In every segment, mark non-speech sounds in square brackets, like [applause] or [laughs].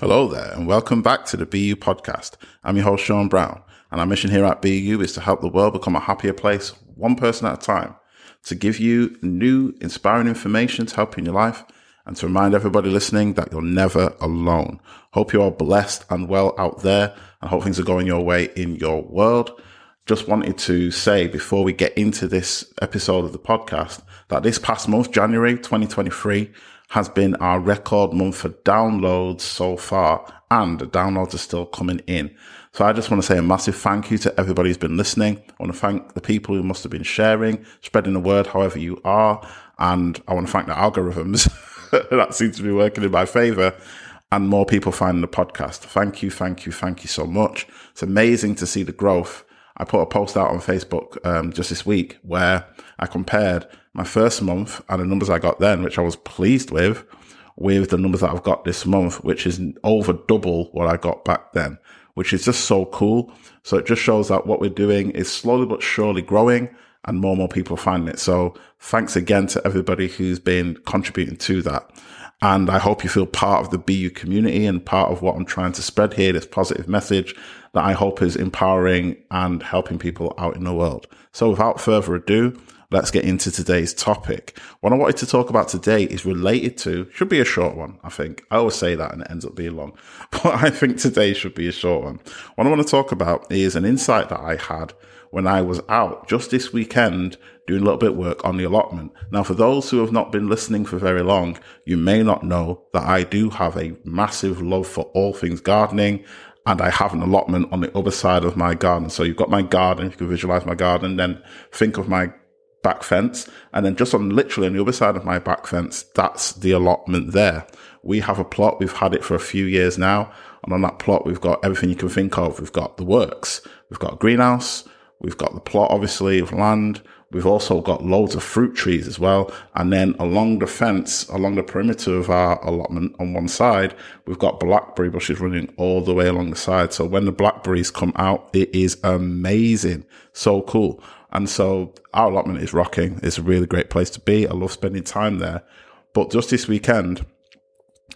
Hello there, and welcome back to the BU podcast. I'm your host, Sean Brown, and our mission here at BU is to help the world become a happier place, one person at a time, to give you new, inspiring information to help you in your life, and to remind everybody listening that you're never alone. Hope you are blessed and well out there, and hope things are going your way in your world. Just wanted to say before we get into this episode of the podcast that this past month, January 2023, has been our record month for downloads so far, and the downloads are still coming in. So I just want to say a massive thank you to everybody who's been listening. I want to thank the people who must have been sharing, spreading the word however you are. And I want to thank the algorithms [laughs] that seem to be working in my favor and more people finding the podcast. Thank you, thank you, thank you so much. It's amazing to see the growth. I put a post out on Facebook um, just this week where I compared my first month and the numbers I got then, which I was pleased with, with the numbers that I've got this month, which is over double what I got back then, which is just so cool. So it just shows that what we're doing is slowly but surely growing and more and more people finding it. So thanks again to everybody who's been contributing to that. And I hope you feel part of the BU community and part of what I'm trying to spread here, this positive message that I hope is empowering and helping people out in the world. So without further ado, let's get into today's topic. What I wanted to talk about today is related to, should be a short one, I think. I always say that and it ends up being long, [laughs] but I think today should be a short one. What I want to talk about is an insight that I had when I was out just this weekend doing a little bit of work on the allotment. Now, for those who have not been listening for very long, you may not know that I do have a massive love for all things gardening and I have an allotment on the other side of my garden. So you've got my garden, you can visualize my garden, then think of my back fence. And then just on literally on the other side of my back fence, that's the allotment there. We have a plot. We've had it for a few years now. And on that plot, we've got everything you can think of. We've got the works. We've got a greenhouse. We've got the plot, obviously, of land. We've also got loads of fruit trees as well. And then along the fence, along the perimeter of our allotment on one side, we've got blackberry bushes running all the way along the side. So when the blackberries come out, it is amazing. So cool. And so our allotment is rocking. It's a really great place to be. I love spending time there. But just this weekend,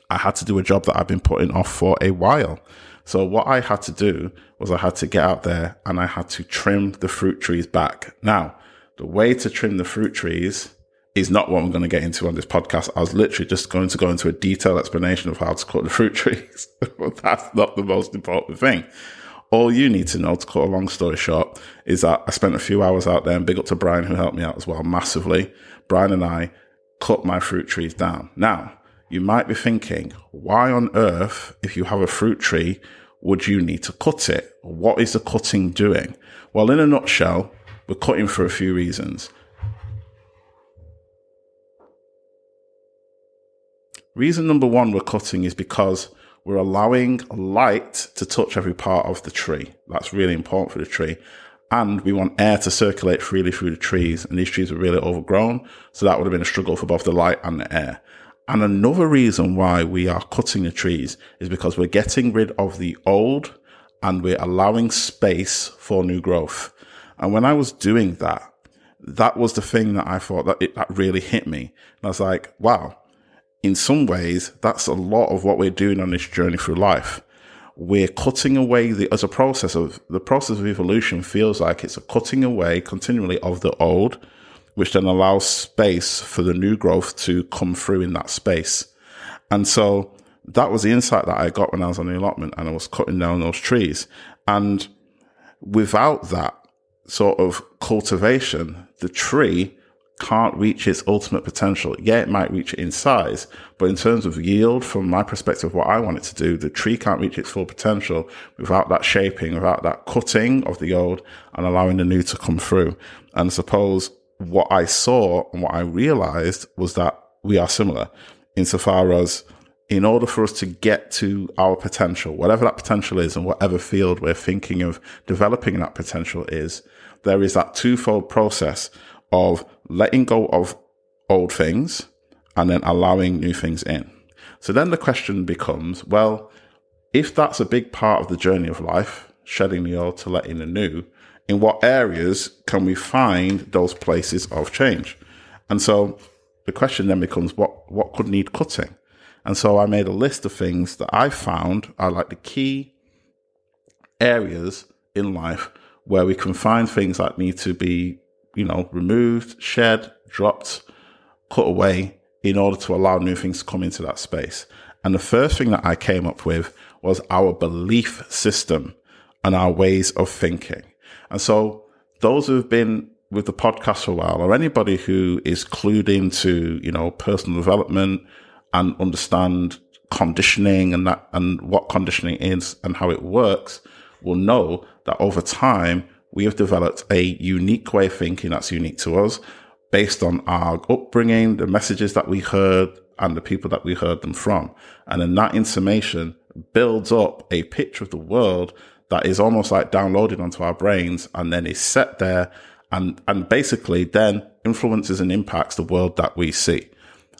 I had to do a job that I've been putting off for a while. So what I had to do was I had to get out there and I had to trim the fruit trees back. Now, the way to trim the fruit trees is not what I'm going to get into on this podcast. I was literally just going to go into a detailed explanation of how to cut the fruit [laughs] trees, but that's not the most important thing. All you need to know, to cut a long story short, is that I spent a few hours out there and big up to Brian who helped me out as well massively. Brian and I cut my fruit trees down. Now, you might be thinking, why on earth, if you have a fruit tree, would you need to cut it? What is the cutting doing? Well, in a nutshell, we're cutting for a few reasons. Reason number one we're cutting is because we're allowing light to touch every part of the tree. That's really important for the tree. And we want air to circulate freely through the trees. And these trees are really overgrown. So that would have been a struggle for both the light and the air. And another reason why we are cutting the trees is because we're getting rid of the old and we're allowing space for new growth. And when I was doing that, that was the thing that I thought that it, that really hit me. And I was like, wow, in some ways, that's a lot of what we're doing on this journey through life. We're cutting away the, as a process of the process of evolution feels like it's a cutting away continually of the old, which then allows space for the new growth to come through in that space. And so that was the insight that I got when I was on the allotment and I was cutting down those trees. And without that, sort of cultivation, the tree can't reach its ultimate potential. Yeah, it might reach it in size, but in terms of yield, from my perspective, what I want it to do, the tree can't reach its full potential without that shaping, without that cutting of the old and allowing the new to come through. And I suppose what I saw and what I realized was that we are similar insofar as in order for us to get to our potential, whatever that potential is and whatever field we're thinking of developing that potential is, there is that twofold process of letting go of old things and then allowing new things in. So then the question becomes, well, if that's a big part of the journey of life, shedding the old to let in the new, in what areas can we find those places of change? And so the question then becomes, what, what could need cutting? And so I made a list of things that I found are like the key areas in life where we can find things that need to be, you know, removed, shed, dropped, cut away in order to allow new things to come into that space. And the first thing that I came up with was our belief system and our ways of thinking. And so those who have been with the podcast for a while or anybody who is clued into, you know, personal development and understand conditioning and that and what conditioning is and how it works will know that over time we have developed a unique way of thinking that's unique to us based on our upbringing, the messages that we heard and the people that we heard them from. And then that information builds up a picture of the world that is almost like downloaded onto our brains and then is set there and, and basically then influences and impacts the world that we see.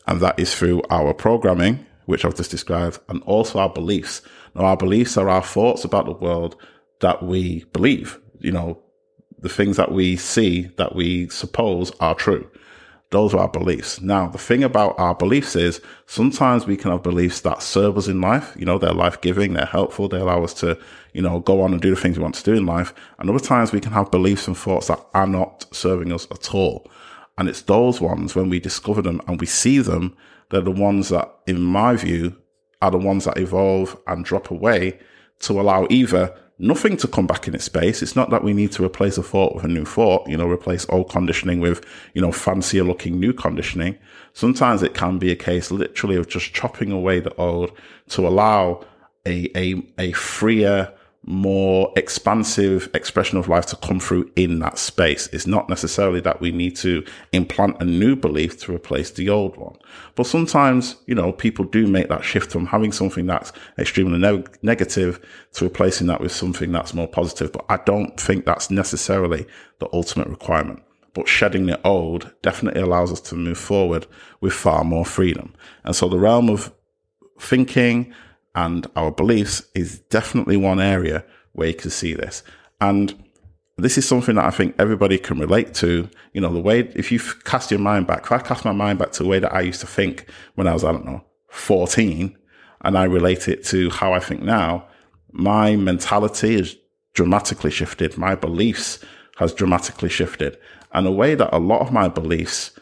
And that is through our programming, which I've just described, and also our beliefs. Now, our beliefs are our thoughts about the world that we believe, you know, the things that we see that we suppose are true. Those are our beliefs. Now, the thing about our beliefs is sometimes we can have beliefs that serve us in life. You know, they're life giving, they're helpful, they allow us to, you know, go on and do the things we want to do in life. And other times we can have beliefs and thoughts that are not serving us at all. And it's those ones when we discover them and we see them, they're the ones that, in my view, are the ones that evolve and drop away to allow either nothing to come back in its space. It's not that we need to replace a thought with a new thought, you know, replace old conditioning with, you know, fancier looking new conditioning. Sometimes it can be a case literally of just chopping away the old to allow a, a, a freer, more expansive expression of life to come through in that space. It's not necessarily that we need to implant a new belief to replace the old one. But sometimes, you know, people do make that shift from having something that's extremely ne- negative to replacing that with something that's more positive. But I don't think that's necessarily the ultimate requirement. But shedding the old definitely allows us to move forward with far more freedom. And so the realm of thinking, and our beliefs is definitely one area where you can see this. And this is something that I think everybody can relate to. You know, the way, if you cast your mind back, if I cast my mind back to the way that I used to think when I was, I don't know, 14, and I relate it to how I think now, my mentality has dramatically shifted. My beliefs has dramatically shifted. And the way that a lot of my beliefs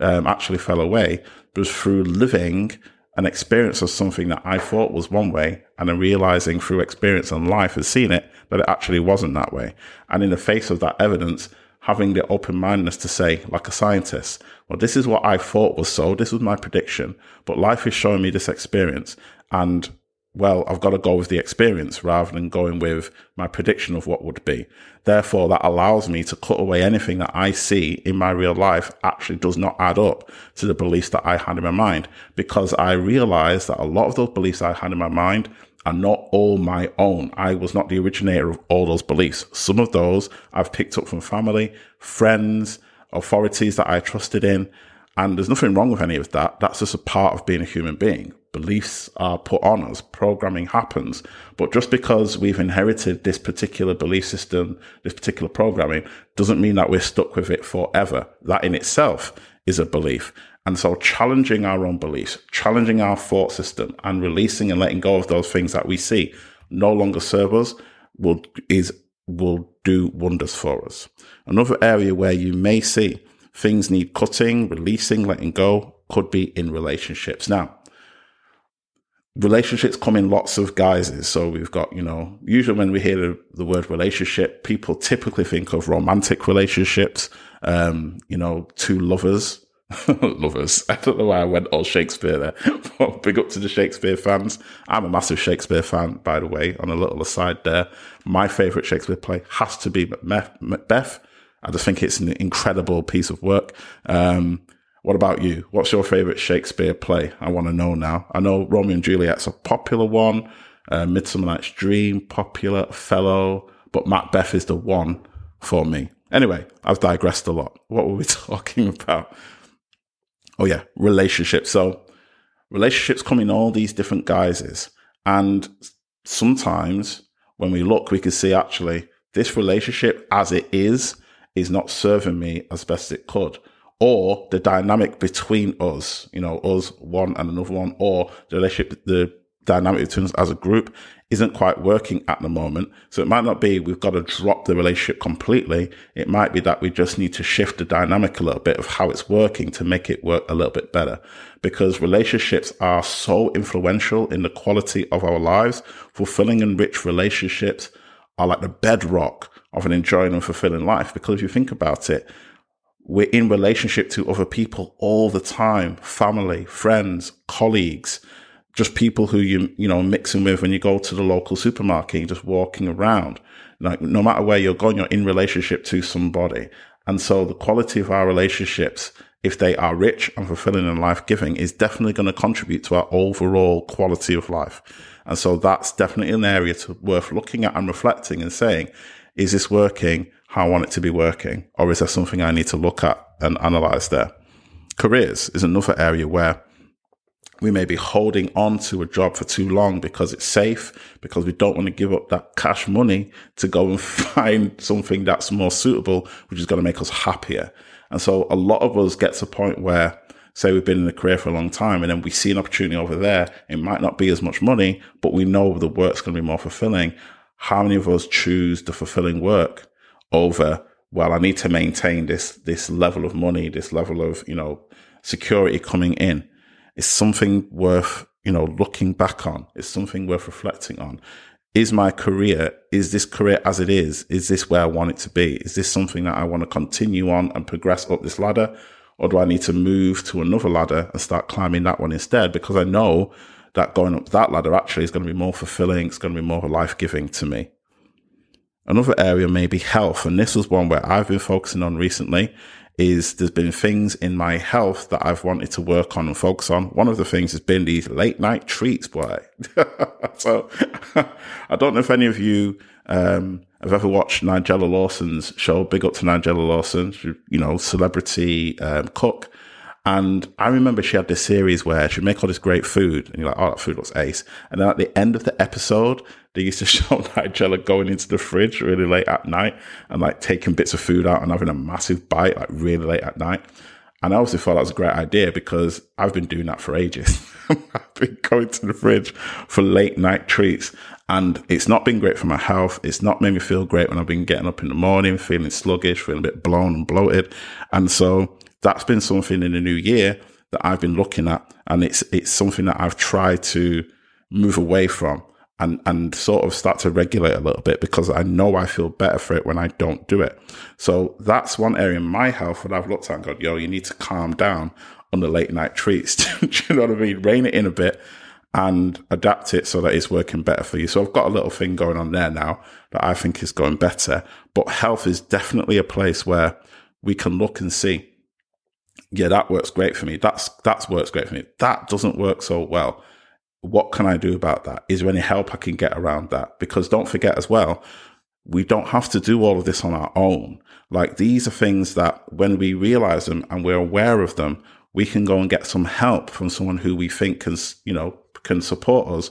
um, actually fell away was through living an experience of something that I thought was one way and then realizing through experience and life has seen it that it actually wasn't that way. And in the face of that evidence, having the open mindedness to say, like a scientist, well, this is what I thought was so. This was my prediction, but life is showing me this experience. And well, I've got to go with the experience rather than going with my prediction of what would be. Therefore, that allows me to cut away anything that I see in my real life actually does not add up to the beliefs that I had in my mind because I realize that a lot of those beliefs I had in my mind are not all my own. I was not the originator of all those beliefs. Some of those I've picked up from family, friends, authorities that I trusted in. And there's nothing wrong with any of that. That's just a part of being a human being beliefs are put on us, programming happens. But just because we've inherited this particular belief system, this particular programming, doesn't mean that we're stuck with it forever. That in itself is a belief. And so challenging our own beliefs, challenging our thought system and releasing and letting go of those things that we see no longer serve us will, is, will do wonders for us. Another area where you may see things need cutting, releasing, letting go could be in relationships. Now, relationships come in lots of guises. So we've got, you know, usually when we hear the, the word relationship, people typically think of romantic relationships, um, you know, two lovers. [laughs] lovers. I don't know why I went all Shakespeare there. [laughs] Big up to the Shakespeare fans. I'm a massive Shakespeare fan, by the way, on a little aside there. My favorite Shakespeare play has to be Macbeth. I just think it's an incredible piece of work. Um, what about you? What's your favorite Shakespeare play? I want to know now. I know Romeo and Juliet's a popular one. Uh, Midsummer Night's Dream, popular, Othello, but Macbeth is the one for me. Anyway, I've digressed a lot. What were we [laughs] talking about? Oh yeah, relationships. So relationships come in all these different guises. And sometimes when we look, we can see actually this relationship as it is, is not serving me as best it could or the dynamic between us, you know, us one and another one, or the relationship, the dynamic between us as a group isn't quite working at the moment. So it might not be we've got to drop the relationship completely. It might be that we just need to shift the dynamic a little bit of how it's working to make it work a little bit better. Because relationships are so influential in the quality of our lives. Fulfilling and rich relationships are like the bedrock of an enjoying and fulfilling life. Because if you think about it, we're in relationship to other people all the time, family, friends, colleagues, just people who you you know mixing with when you go to the local supermarket, just walking around. Like no matter where you're going, you're in relationship to somebody, and so the quality of our relationships, if they are rich and fulfilling and life giving, is definitely going to contribute to our overall quality of life. And so that's definitely an area to worth looking at and reflecting and saying, is this working how I want it to be working, or is there something I need to look at and analyze there? Careers is another area where we may be holding on to a job for too long because it's safe, because we don't want to give up that cash money to go and [laughs] find something that's more suitable, which is going to make us happier. And so a lot of us get to a point where, say we've been in a career for a long time and then we see an opportunity over there. It might not be as much money, but we know the work's going to be more fulfilling. How many of us choose the fulfilling work over, well, I need to maintain this, this level of money, this level of, you know, security coming in is something worth, you know, looking back on. It's something worth reflecting on. Is my career, is this career as it is? Is this where I want it to be? Is this something that I want to continue on and progress up this ladder? Or do I need to move to another ladder and start climbing that one instead? Because I know that going up that ladder actually is going to be more fulfilling. It's going to be more life giving to me. Another area may be health. And this was one where I've been focusing on recently is there's been things in my health that I've wanted to work on and focus on. One of the things has been these late night treats, boy. [laughs] so [laughs] I don't know if any of you um, have ever watched Nigella Lawson's show. Big up to Nigella Lawson, you know, celebrity um, cook. And I remember she had this series where she'd make all this great food, and you're like, oh, that food looks ace. And then at the end of the episode, they used to [laughs] show Nigella going into the fridge really late at night and like taking bits of food out and having a massive bite, like really late at night. And I also thought that was a great idea because I've been doing that for ages. [laughs] I've been going to the fridge for late night treats and it's not been great for my health. It's not made me feel great when I've been getting up in the morning, feeling sluggish, feeling a bit blown and bloated. And so that's been something in the new year that I've been looking at, and it's it's something that I've tried to move away from and and sort of start to regulate a little bit because I know I feel better for it when I don't do it. So that's one area in my health that I've looked at and gone, yo, you need to calm down on the late night treats. [laughs] do you know what I mean? Rein it in a bit and adapt it so that it's working better for you. So I've got a little thing going on there now that I think is going better. But health is definitely a place where we can look and see yeah, that works great for me. That's that's works great for me. That doesn't work so well. What can I do about that? Is there any help I can get around that? Because don't forget as well, we don't have to do all of this on our own. Like these are things that when we realize them and we're aware of them, we can go and get some help from someone who we think can, you know, can support us.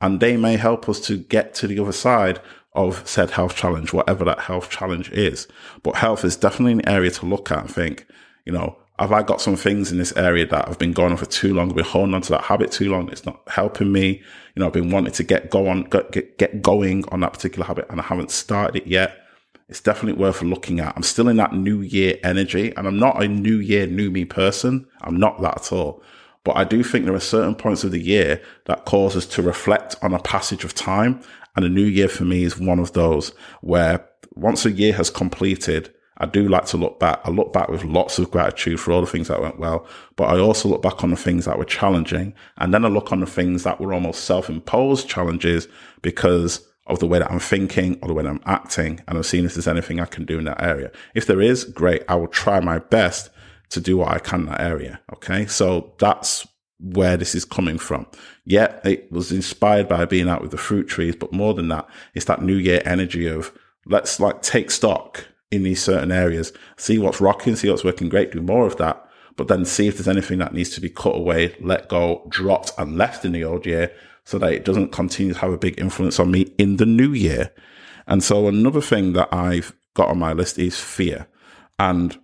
And they may help us to get to the other side of said health challenge, whatever that health challenge is. But health is definitely an area to look at and think, you know, have I got some things in this area that I've been going on for too long? I've been holding on to that habit too long. It's not helping me. You know, I've been wanting to get go on, get, get going on that particular habit and I haven't started it yet. It's definitely worth looking at. I'm still in that new year energy and I'm not a new year, new me person. I'm not that at all. But I do think there are certain points of the year that cause us to reflect on a passage of time. And the new year for me is one of those where once a year has completed, I do like to look back. I look back with lots of gratitude for all the things that went well, but I also look back on the things that were challenging. And then I look on the things that were almost self-imposed challenges because of the way that I'm thinking or the way that I'm acting. And I'm seeing if there's anything I can do in that area. If there is, great. I will try my best to do what I can in that area. Okay. So that's where this is coming from. Yeah, it was inspired by being out with the fruit trees, but more than that, it's that new year energy of let's like take stock in these certain areas, see what's rocking, see what's working great, do more of that, but then see if there's anything that needs to be cut away, let go, dropped and left in the old year so that it doesn't continue to have a big influence on me in the new year. And so another thing that I've got on my list is fear. And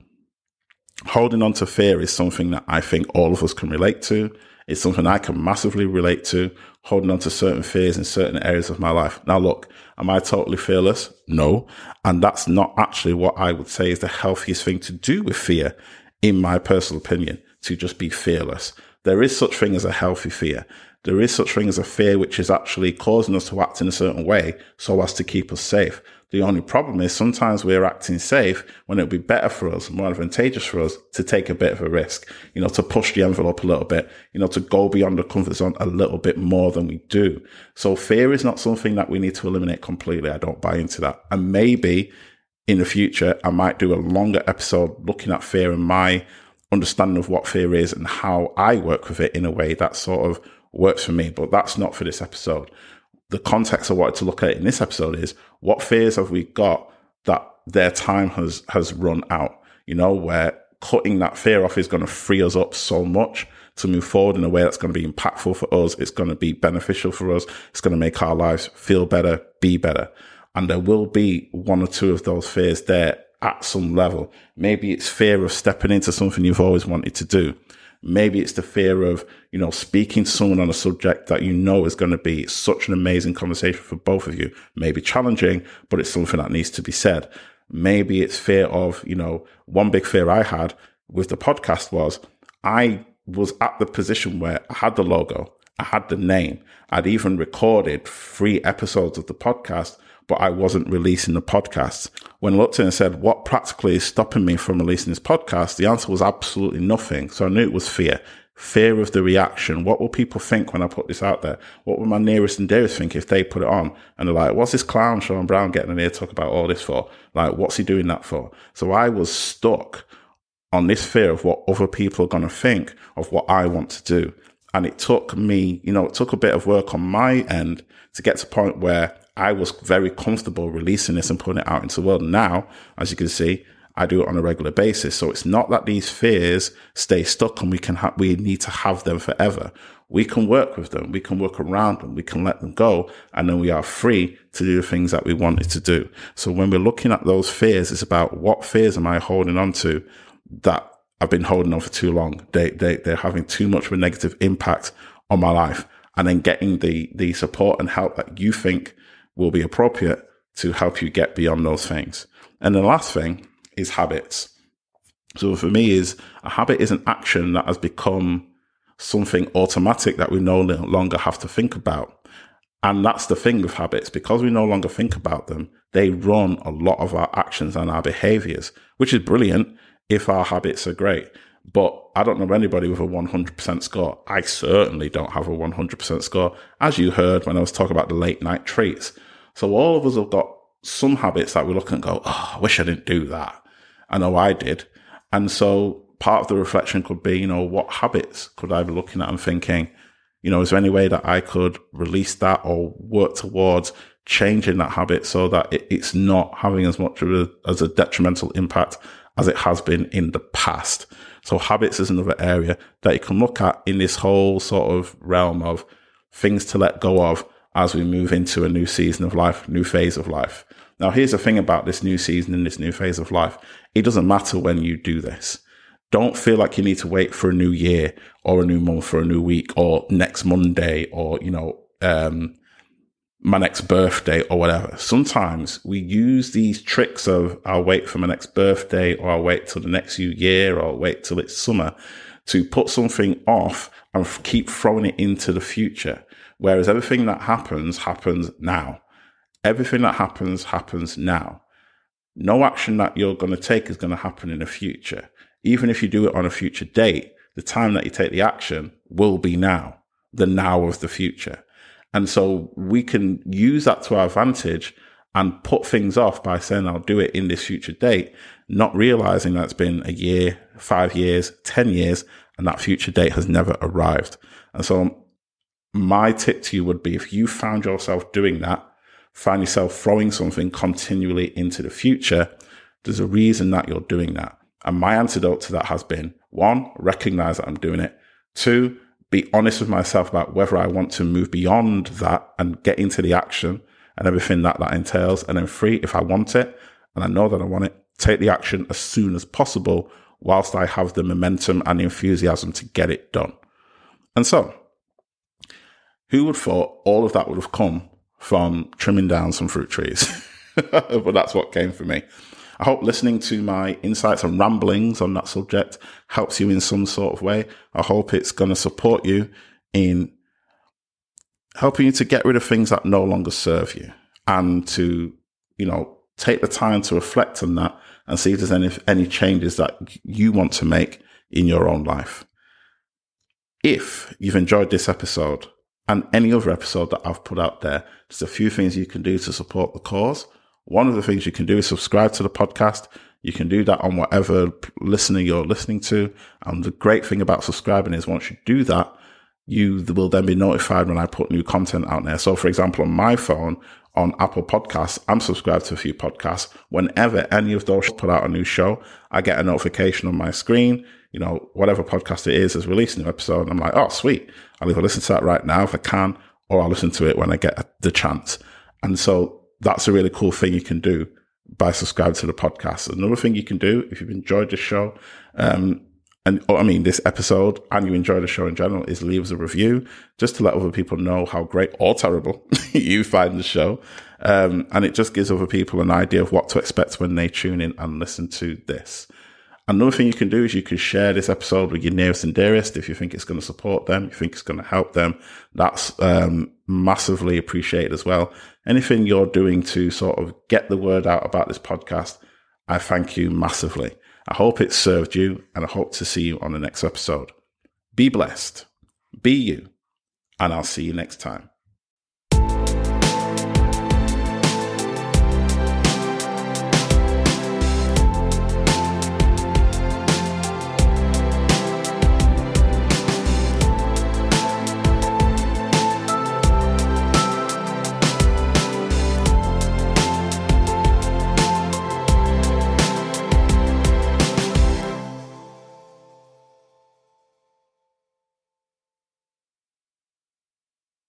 holding on to fear is something that I think all of us can relate to. It's something I can massively relate to, holding on to certain fears in certain areas of my life. Now, look, am I totally fearless? No. And that's not actually what I would say is the healthiest thing to do with fear, in my personal opinion, to just be fearless. There is such thing as a healthy fear. There is such thing as a fear which is actually causing us to act in a certain way so as to keep us safe. The only problem is sometimes we're acting safe when it would be better for us, more advantageous for us to take a bit of a risk, you know, to push the envelope a little bit, you know, to go beyond the comfort zone a little bit more than we do. So fear is not something that we need to eliminate completely. I don't buy into that. And maybe in the future, I might do a longer episode looking at fear and my understanding of what fear is and how I work with it in a way that sort of works for me. But that's not for this episode the context I wanted to look at in this episode is what fears have we got that their time has has run out? You know, where cutting that fear off is going to free us up so much to move forward in a way that's going to be impactful for us. It's going to be beneficial for us. It's going to make our lives feel better, be better. And there will be one or two of those fears there at some level. Maybe it's fear of stepping into something you've always wanted to do. Maybe it's the fear of, you know, speaking to someone on a subject that you know is going to be such an amazing conversation for both of you. Maybe challenging, but it's something that needs to be said. Maybe it's fear of, you know, one big fear I had with the podcast was I was at the position where I had the logo, I had the name, I'd even recorded three episodes of the podcast, but I wasn't releasing the podcast. When I looked at it and said, what practically is stopping me from releasing this podcast? The answer was absolutely nothing. So I knew it was fear. Fear of the reaction. What will people think when I put this out there? What will my nearest and dearest think if they put it on? And they're like, what's this clown Sean Brown getting in here to talk about all this for? Like, what's he doing that for? So I was stuck on this fear of what other people are going to think of what I want to do. And it took me, you know, it took a bit of work on my end to get to a point where I was very comfortable releasing this and putting it out into the world. Now, as you can see, I do it on a regular basis. So it's not that these fears stay stuck and we can ha- we need to have them forever. We can work with them. We can work around them. We can let them go. And then we are free to do the things that we wanted to do. So when we're looking at those fears, it's about what fears am I holding on to that I've been holding on for too long. They, they, they're having too much of a negative impact on my life and then getting the, the support and help that you think will be appropriate to help you get beyond those things. And the last thing is habits. So for me is a habit is an action that has become something automatic that we no longer have to think about. And that's the thing with habits, because we no longer think about them, they run a lot of our actions and our behaviors, which is brilliant if our habits are great. But I don't know anybody with a 100% score. I certainly don't have a 100% score, as you heard when I was talking about the late night treats. So all of us have got some habits that we look and go, oh, I wish I didn't do that. I know I did. And so part of the reflection could be, you know, what habits could I be looking at and thinking, you know, is there any way that I could release that or work towards changing that habit so that it, it's not having as much of a, as a detrimental impact as it has been in the past? So habits is another area that you can look at in this whole sort of realm of things to let go of as we move into a new season of life, new phase of life. Now, here's the thing about this new season and this new phase of life. It doesn't matter when you do this. Don't feel like you need to wait for a new year or a new month or a new week or next Monday or, you know, um, my next birthday or whatever. Sometimes we use these tricks of I'll wait for my next birthday or I'll wait till the next new year or I'll wait till it's summer to put something off and keep throwing it into the future. Whereas everything that happens happens now. Everything that happens happens now. No action that you're going to take is going to happen in the future. Even if you do it on a future date, the time that you take the action will be now, the now of the future. And so we can use that to our advantage and put things off by saying, I'll do it in this future date, not realizing that it's been a year, five years, 10 years, and that future date has never arrived. And so my tip to you would be if you found yourself doing that, find yourself throwing something continually into the future, there's a reason that you're doing that. And my antidote to that has been one, recognize that I'm doing it. Two, be honest with myself about whether I want to move beyond that and get into the action and everything that that entails. And then three, if I want it and I know that I want it, take the action as soon as possible whilst I have the momentum and the enthusiasm to get it done. And so, who would thought all of that would have come from trimming down some fruit trees? [laughs] but that's what came for me. I hope listening to my insights and ramblings on that subject helps you in some sort of way. I hope it's going to support you in helping you to get rid of things that no longer serve you and to, you know, take the time to reflect on that and see if there's any, any changes that you want to make in your own life. If you've enjoyed this episode and any other episode that I've put out there, there's a few things you can do to support the cause. One of the things you can do is subscribe to the podcast. You can do that on whatever listener you're listening to. And the great thing about subscribing is once you do that, you will then be notified when I put new content out there. So, for example, on my phone, on Apple Podcasts, I'm subscribed to a few podcasts. Whenever any of those put out a new show, I get a notification on my screen. You know, whatever podcast it is is releasing a new episode. I'm like, oh, sweet. I'll either listen to that right now if I can, or I'll listen to it when I get the chance. And so that's a really cool thing you can do by subscribing to the podcast. Another thing you can do if you've enjoyed the show, um, and oh, I mean this episode, and you enjoy the show in general, is leave us a review just to let other people know how great or terrible [laughs] you find the show, um, and it just gives other people an idea of what to expect when they tune in and listen to this. Another thing you can do is you can share this episode with your nearest and dearest if you think it's going to support them, you think it's going to help them. That's um, massively appreciated as well. Anything you're doing to sort of get the word out about this podcast, I thank you massively. I hope it served you and I hope to see you on the next episode. Be blessed, be you, and I'll see you next time.